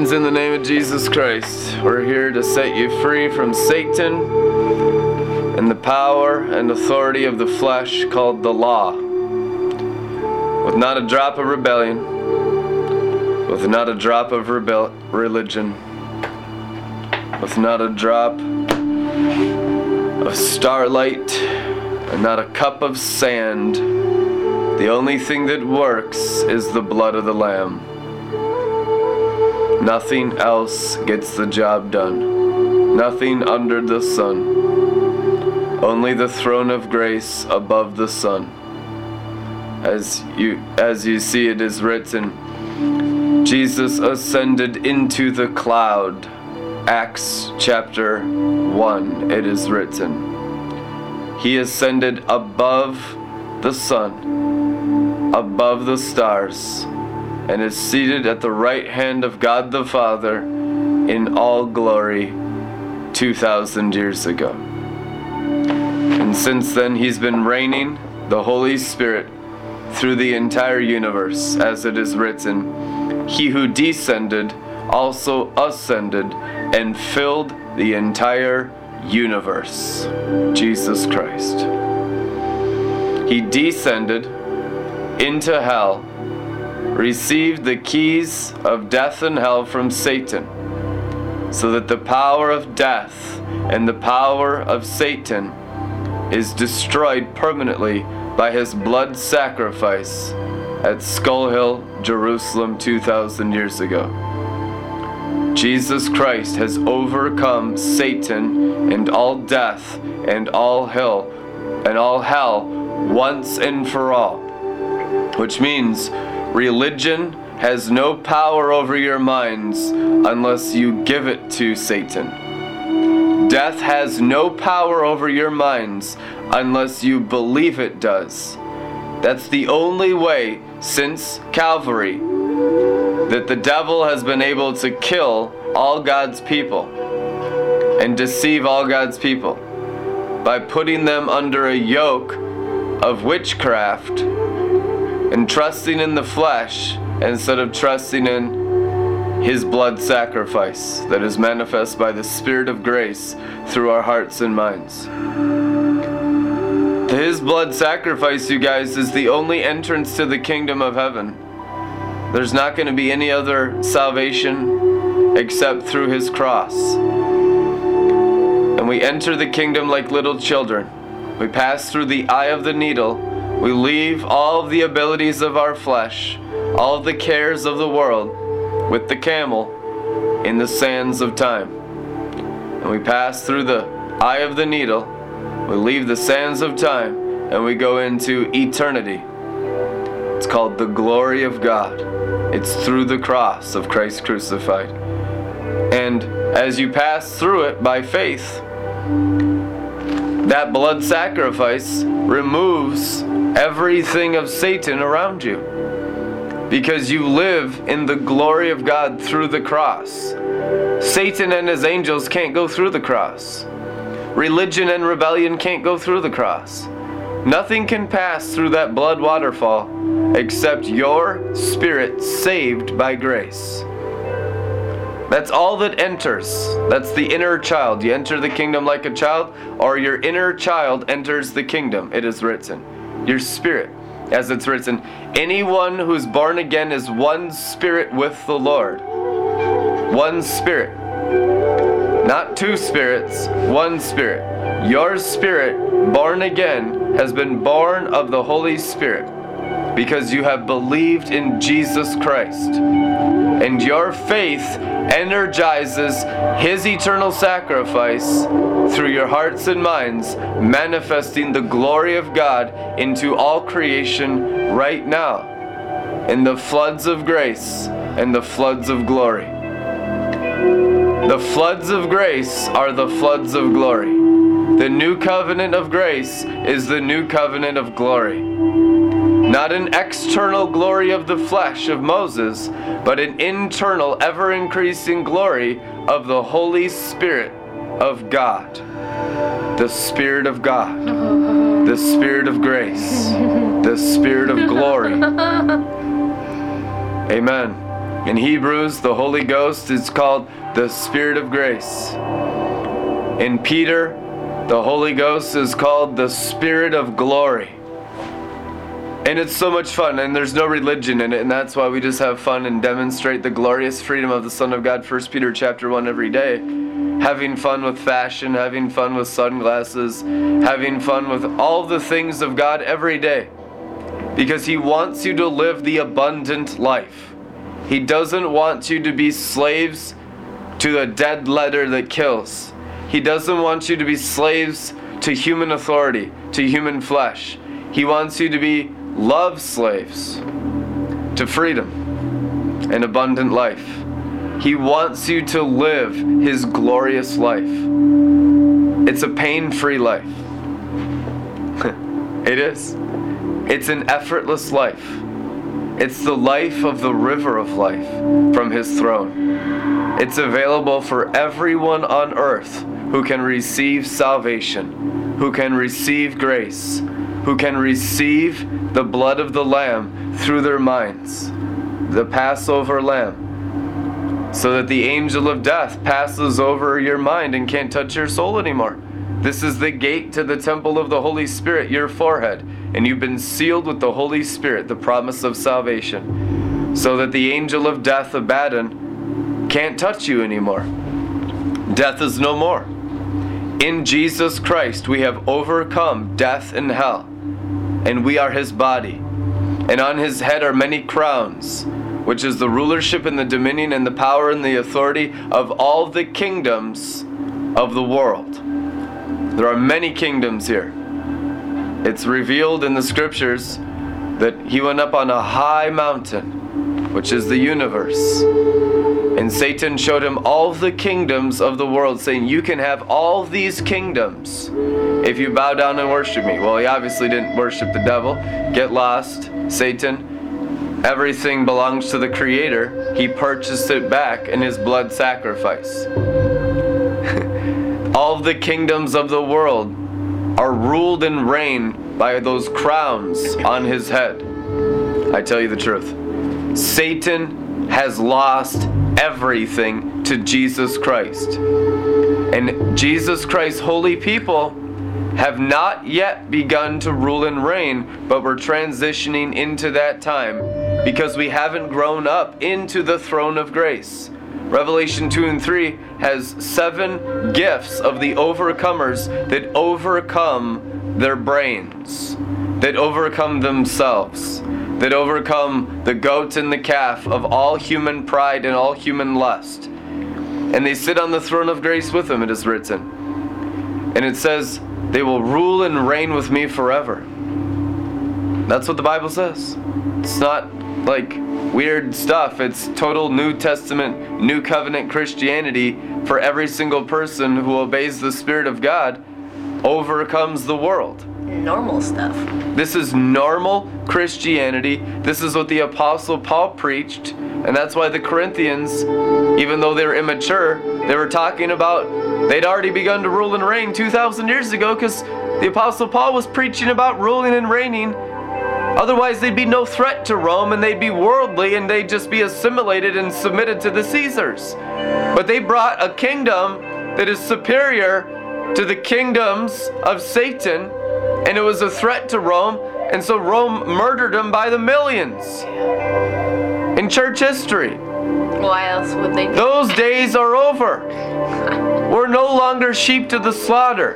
In the name of Jesus Christ. We're here to set you free from Satan and the power and authority of the flesh called the law. With not a drop of rebellion, with not a drop of rebel- religion, with not a drop of starlight, and not a cup of sand. The only thing that works is the blood of the Lamb. Nothing else gets the job done. Nothing under the sun. Only the throne of grace above the sun. As you as you see it is written, Jesus ascended into the cloud. Acts chapter 1 it is written. He ascended above the sun, above the stars and is seated at the right hand of God the Father in all glory 2,000 years ago. And since then, he's been reigning the Holy Spirit through the entire universe, as it is written He who descended also ascended and filled the entire universe. Jesus Christ. He descended into hell received the keys of death and hell from Satan, so that the power of death and the power of Satan is destroyed permanently by his blood sacrifice at Skull Hill, Jerusalem 2,000 years ago. Jesus Christ has overcome Satan and all death and all hell and all hell once and for all, which means Religion has no power over your minds unless you give it to Satan. Death has no power over your minds unless you believe it does. That's the only way since Calvary that the devil has been able to kill all God's people and deceive all God's people by putting them under a yoke of witchcraft and trusting in the flesh instead of trusting in his blood sacrifice that is manifest by the Spirit of grace through our hearts and minds. His blood sacrifice, you guys, is the only entrance to the kingdom of heaven. There's not going to be any other salvation except through his cross. And we enter the kingdom like little children. We pass through the eye of the needle we leave all the abilities of our flesh, all the cares of the world, with the camel in the sands of time. And we pass through the eye of the needle, we leave the sands of time, and we go into eternity. It's called the glory of God. It's through the cross of Christ crucified. And as you pass through it by faith, that blood sacrifice removes everything of Satan around you because you live in the glory of God through the cross. Satan and his angels can't go through the cross. Religion and rebellion can't go through the cross. Nothing can pass through that blood waterfall except your spirit saved by grace. That's all that enters. That's the inner child. You enter the kingdom like a child, or your inner child enters the kingdom, it is written your spirit. As it's written, anyone who's born again is one spirit with the Lord. One spirit. Not two spirits, one spirit. Your spirit, born again, has been born of the Holy Spirit because you have believed in Jesus Christ. And your faith energizes His eternal sacrifice through your hearts and minds, manifesting the glory of God into all creation right now in the floods of grace and the floods of glory. The floods of grace are the floods of glory. The new covenant of grace is the new covenant of glory. Not an external glory of the flesh of Moses, but an internal, ever increasing glory of the Holy Spirit of God. The Spirit of God. The Spirit of grace. The Spirit of glory. Amen. In Hebrews, the Holy Ghost is called the Spirit of grace. In Peter, the Holy Ghost is called the Spirit of glory. And it's so much fun, and there's no religion in it, and that's why we just have fun and demonstrate the glorious freedom of the Son of God, 1 Peter chapter 1 every day. Having fun with fashion, having fun with sunglasses, having fun with all the things of God every day. Because He wants you to live the abundant life. He doesn't want you to be slaves to a dead letter that kills. He doesn't want you to be slaves to human authority, to human flesh. He wants you to be love slaves to freedom and abundant life. He wants you to live His glorious life. It's a pain free life. it is. It's an effortless life. It's the life of the river of life from His throne. It's available for everyone on earth who can receive salvation, who can receive grace, who can receive the blood of the Lamb through their minds, the Passover Lamb, so that the angel of death passes over your mind and can't touch your soul anymore. This is the gate to the temple of the Holy Spirit, your forehead, and you've been sealed with the Holy Spirit, the promise of salvation, so that the angel of death, Abaddon, can't touch you anymore. Death is no more. In Jesus Christ, we have overcome death and hell, and we are his body. And on his head are many crowns, which is the rulership and the dominion and the power and the authority of all the kingdoms of the world. There are many kingdoms here. It's revealed in the scriptures that he went up on a high mountain, which is the universe and Satan showed him all the kingdoms of the world, saying, You can have all these kingdoms if you bow down and worship me. Well, he obviously didn't worship the devil. Get lost, Satan. Everything belongs to the Creator. He purchased it back in his blood sacrifice. all the kingdoms of the world are ruled and reigned by those crowns on his head. I tell you the truth. Satan has lost everything to Jesus Christ. And Jesus Christ's holy people have not yet begun to rule and reign, but we're transitioning into that time because we haven't grown up into the throne of grace. Revelation 2 and 3 has seven gifts of the overcomers that overcome their brains, that overcome themselves that overcome the goat and the calf of all human pride and all human lust. And they sit on the throne of grace with him, it is written. And it says, They will rule and reign with me forever. That's what the Bible says. It's not like weird stuff. It's total New Testament, New Covenant Christianity for every single person who obeys the Spirit of God overcomes the world normal stuff. This is normal Christianity. This is what the Apostle Paul preached. And that's why the Corinthians, even though they were immature, they were talking about they'd already begun to rule and reign 2,000 years ago because the Apostle Paul was preaching about ruling and reigning. Otherwise, they'd be no threat to Rome and they'd be worldly and they'd just be assimilated and submitted to the Caesars. But they brought a kingdom that is superior to the kingdoms of Satan and it was a threat to Rome, and so Rome murdered them by the millions. In church history. Why else would they? Those days are over. We're no longer sheep to the slaughter.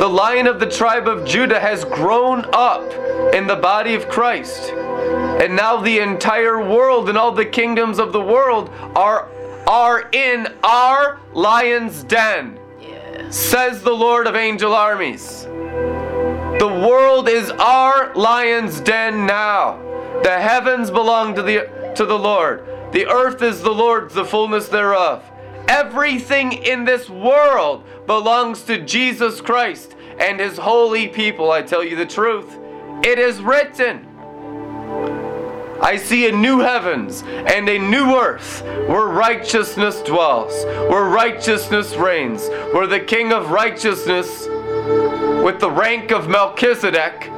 The lion of the tribe of Judah has grown up in the body of Christ. And now the entire world and all the kingdoms of the world are are in our lion's den. Yes. Says the Lord of angel armies. The world is our lion's den now. The heavens belong to the, to the Lord. The earth is the Lord's, the fullness thereof. Everything in this world belongs to Jesus Christ and his holy people. I tell you the truth. It is written. I see a new heavens and a new earth where righteousness dwells, where righteousness reigns, where the King of righteousness with the rank of Melchizedek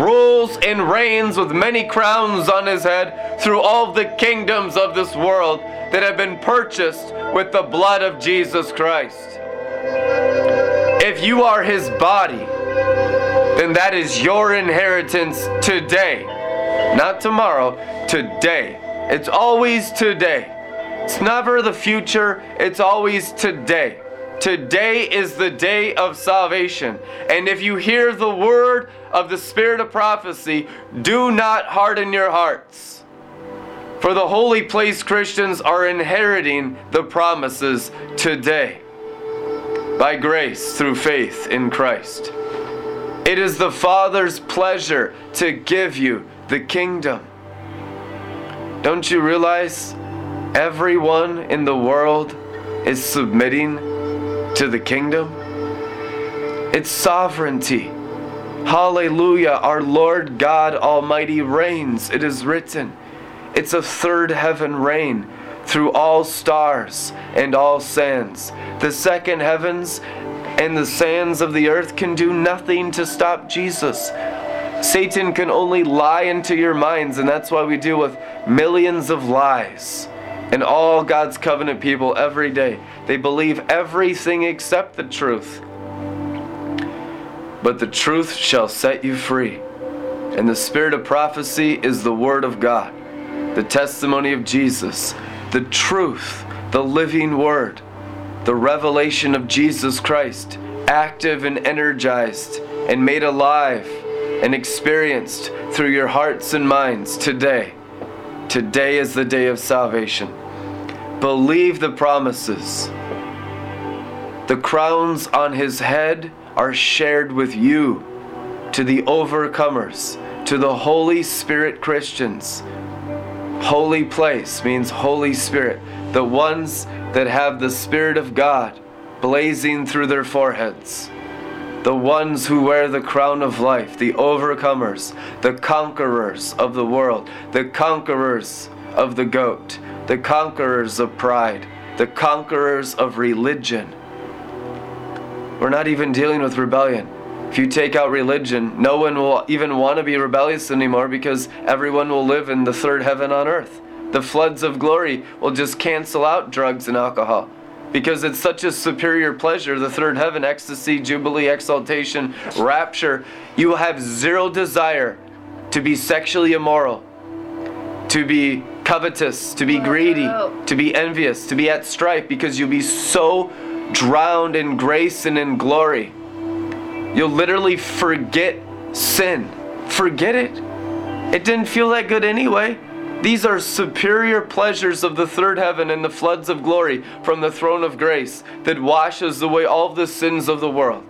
rules and reigns with many crowns on his head through all the kingdoms of this world that have been purchased with the blood of Jesus Christ. If you are his body, then that is your inheritance today. Not tomorrow, today. It's always today. It's never the future, it's always today. Today is the day of salvation. And if you hear the word of the spirit of prophecy, do not harden your hearts. For the holy place Christians are inheriting the promises today by grace through faith in Christ. It is the Father's pleasure to give you the kingdom. Don't you realize everyone in the world is submitting to the kingdom? It's sovereignty. Hallelujah. Our Lord God Almighty reigns. It is written. It's a third heaven reign through all stars and all sands. The second heavens and the sands of the earth can do nothing to stop Jesus. Satan can only lie into your minds, and that's why we deal with millions of lies. And all God's covenant people every day. They believe everything except the truth. But the truth shall set you free. And the spirit of prophecy is the word of God, the testimony of Jesus, the truth, the living word, the revelation of Jesus Christ, active and energized and made alive and experienced through your hearts and minds today. Today is the day of salvation. Believe the promises. The crowns on his head are shared with you, to the overcomers, to the Holy Spirit Christians. Holy place means Holy Spirit, the ones that have the Spirit of God blazing through their foreheads. The ones who wear the crown of life, the overcomers, the conquerors of the world, the conquerors of the goat, the conquerors of pride, the conquerors of religion. We're not even dealing with rebellion. If you take out religion, no one will even want to be rebellious anymore because everyone will live in the third heaven on earth. The floods of glory will just cancel out drugs and alcohol because it's such a superior pleasure the third heaven, ecstasy, jubilee, exaltation, rapture. You will have zero desire to be sexually immoral, to be covetous, to be greedy, oh. to be envious, to be at strife because you'll be so drowned in grace and in glory. You'll literally forget sin. Forget it. It didn't feel that good anyway. These are superior pleasures of the third heaven and the floods of glory from the throne of grace that washes away all the sins of the world.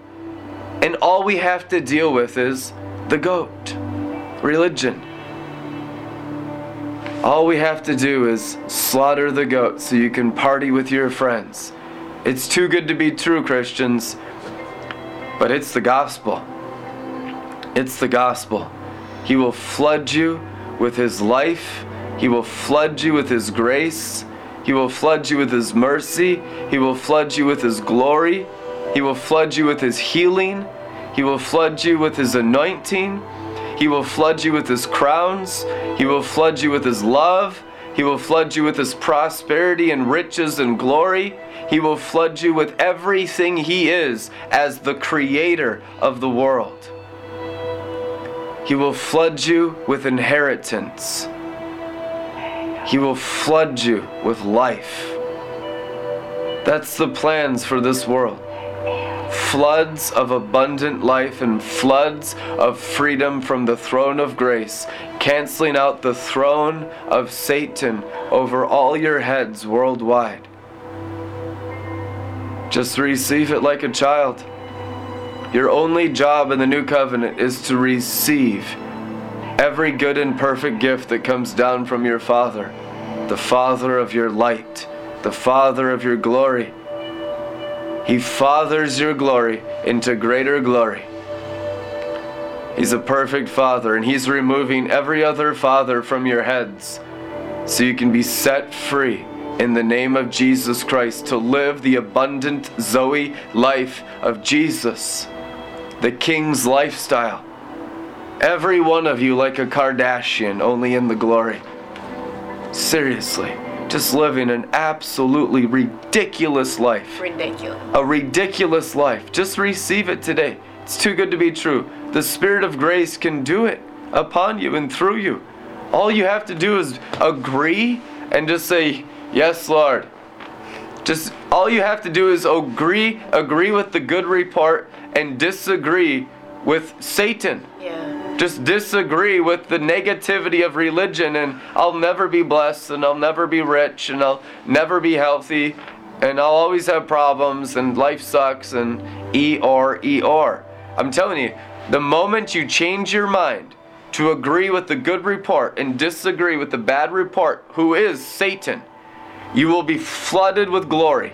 And all we have to deal with is the goat, religion. All we have to do is slaughter the goat so you can party with your friends. It's too good to be true, Christians, but it's the gospel. It's the gospel. He will flood you with His life he will flood you with His grace. He will flood you with His mercy. He will flood you with His glory. He will flood you with His healing. He will flood you with His anointing. He will flood you with His crowns. He will flood you with His love. He will flood you with His prosperity and riches and glory. He will flood you with everything He is as the Creator of the world. He will flood you with inheritance. He will flood you with life. That's the plans for this world. Floods of abundant life and floods of freedom from the throne of grace, canceling out the throne of Satan over all your heads worldwide. Just receive it like a child. Your only job in the new covenant is to receive every good and perfect gift that comes down from your Father, the Father of your light, the Father of your glory. He fathers your glory into greater glory. He's a perfect Father, and He's removing every other Father from your heads so you can be set free in the name of Jesus Christ to live the abundant Zoe life of Jesus, the King's lifestyle Every one of you like a Kardashian, only in the glory. Seriously, just living an absolutely ridiculous life. Ridiculous. A ridiculous life. Just receive it today. It's too good to be true. The Spirit of grace can do it upon you and through you. All you have to do is agree and just say, Yes, Lord. Just all you have to do is agree, agree with the good report and disagree with Satan. Yeah. Just disagree with the negativity of religion and I'll never be blessed and I'll never be rich and I'll never be healthy and I'll always have problems and life sucks and ER ER. I'm telling you, the moment you change your mind to agree with the good report and disagree with the bad report, who is Satan, you will be flooded with glory.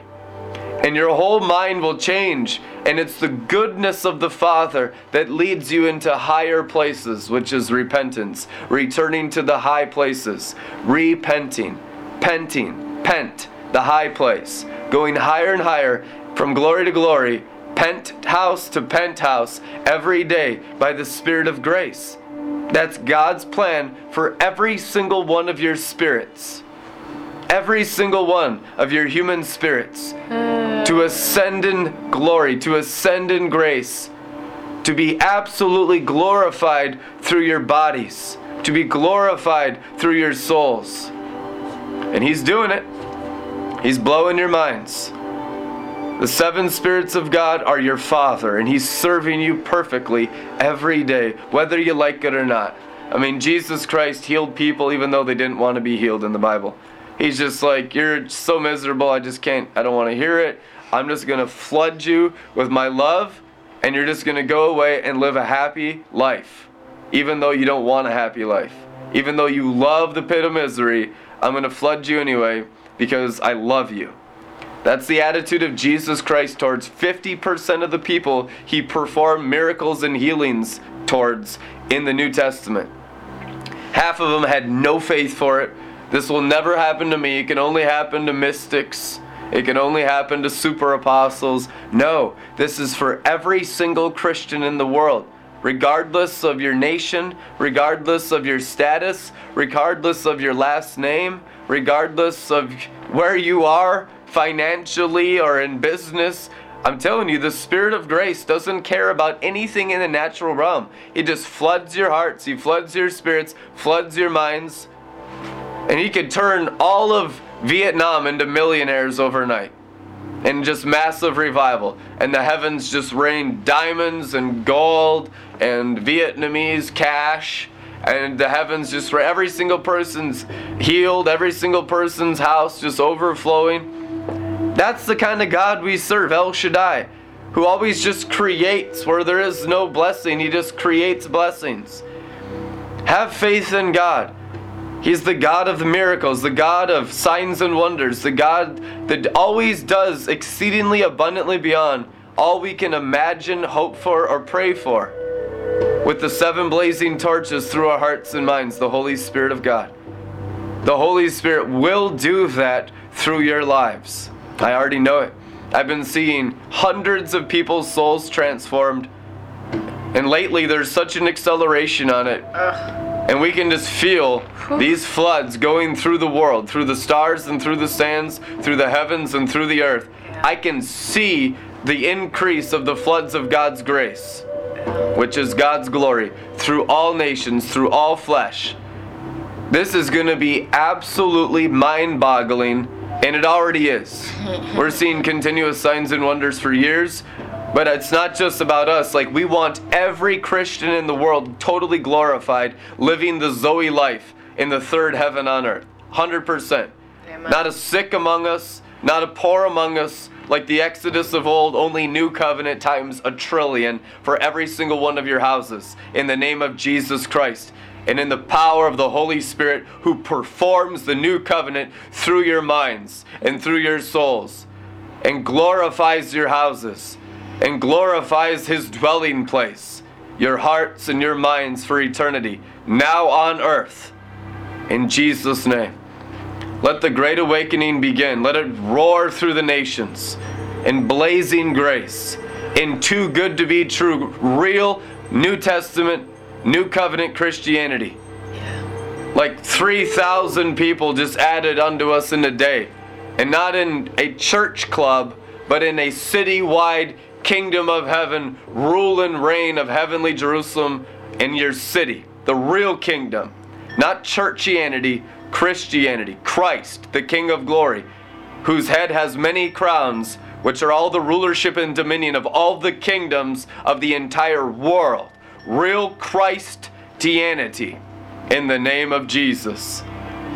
And your whole mind will change. And it's the goodness of the Father that leads you into higher places, which is repentance, returning to the high places, repenting, penting, pent, the high place, going higher and higher from glory to glory, penthouse to penthouse every day by the Spirit of grace. That's God's plan for every single one of your spirits. Every single one of your human spirits to ascend in glory, to ascend in grace, to be absolutely glorified through your bodies, to be glorified through your souls. And He's doing it. He's blowing your minds. The seven spirits of God are your Father, and He's serving you perfectly every day, whether you like it or not. I mean, Jesus Christ healed people even though they didn't want to be healed in the Bible. He's just like, You're so miserable, I just can't, I don't want to hear it. I'm just going to flood you with my love, and you're just going to go away and live a happy life, even though you don't want a happy life. Even though you love the pit of misery, I'm going to flood you anyway because I love you. That's the attitude of Jesus Christ towards 50% of the people he performed miracles and healings towards in the New Testament. Half of them had no faith for it. This will never happen to me. It can only happen to mystics. It can only happen to super apostles. No, this is for every single Christian in the world, regardless of your nation, regardless of your status, regardless of your last name, regardless of where you are financially or in business. I'm telling you, the Spirit of grace doesn't care about anything in the natural realm. He just floods your hearts, He floods your spirits, floods your minds, and He could turn all of Vietnam into millionaires overnight. And just massive revival. And the heavens just rain diamonds and gold and Vietnamese cash. And the heavens just for every single person's healed, every single person's house just overflowing. That's the kind of God we serve, El Shaddai, who always just creates where there is no blessing. He just creates blessings. Have faith in God. He's the God of the miracles, the God of signs and wonders, the God that always does exceedingly abundantly beyond all we can imagine, hope for, or pray for. With the seven blazing torches through our hearts and minds, the Holy Spirit of God. The Holy Spirit will do that through your lives. I already know it. I've been seeing hundreds of people's souls transformed. And lately, there's such an acceleration on it. And we can just feel these floods going through the world, through the stars and through the sands, through the heavens and through the earth. I can see the increase of the floods of God's grace, which is God's glory, through all nations, through all flesh. This is going to be absolutely mind boggling, and it already is. We're seeing continuous signs and wonders for years. But it's not just about us. Like, we want every Christian in the world totally glorified, living the Zoe life in the third heaven on earth. 100%. Amen. Not a sick among us, not a poor among us, like the Exodus of old, only new covenant times a trillion for every single one of your houses. In the name of Jesus Christ. And in the power of the Holy Spirit, who performs the new covenant through your minds and through your souls, and glorifies your houses and glorifies his dwelling place, your hearts and your minds for eternity, now on earth. In Jesus' name. Let the great awakening begin. Let it roar through the nations in blazing grace, in too good to be true, real New Testament, New Covenant Christianity. Like 3,000 people just added unto us in a day. And not in a church club, but in a citywide kingdom of heaven, rule and reign of heavenly Jerusalem in your city. The real kingdom. Not churchianity, Christianity. Christ, the King of glory, whose head has many crowns, which are all the rulership and dominion of all the kingdoms of the entire world. Real Christianity in the name of Jesus.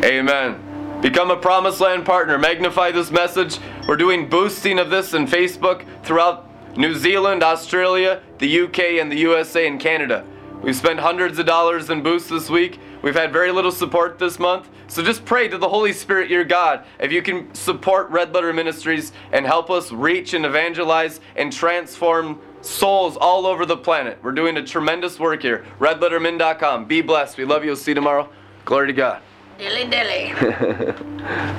Amen. Become a Promised Land partner. Magnify this message. We're doing boosting of this in Facebook throughout New Zealand, Australia, the UK, and the USA and Canada. We've spent hundreds of dollars in boosts this week. We've had very little support this month. So just pray to the Holy Spirit, your God, if you can support Red Letter Ministries and help us reach and evangelize and transform souls all over the planet. We're doing a tremendous work here. RedLetterMin.com. Be blessed. We love you. We'll see you tomorrow. Glory to God. Dilly dilly.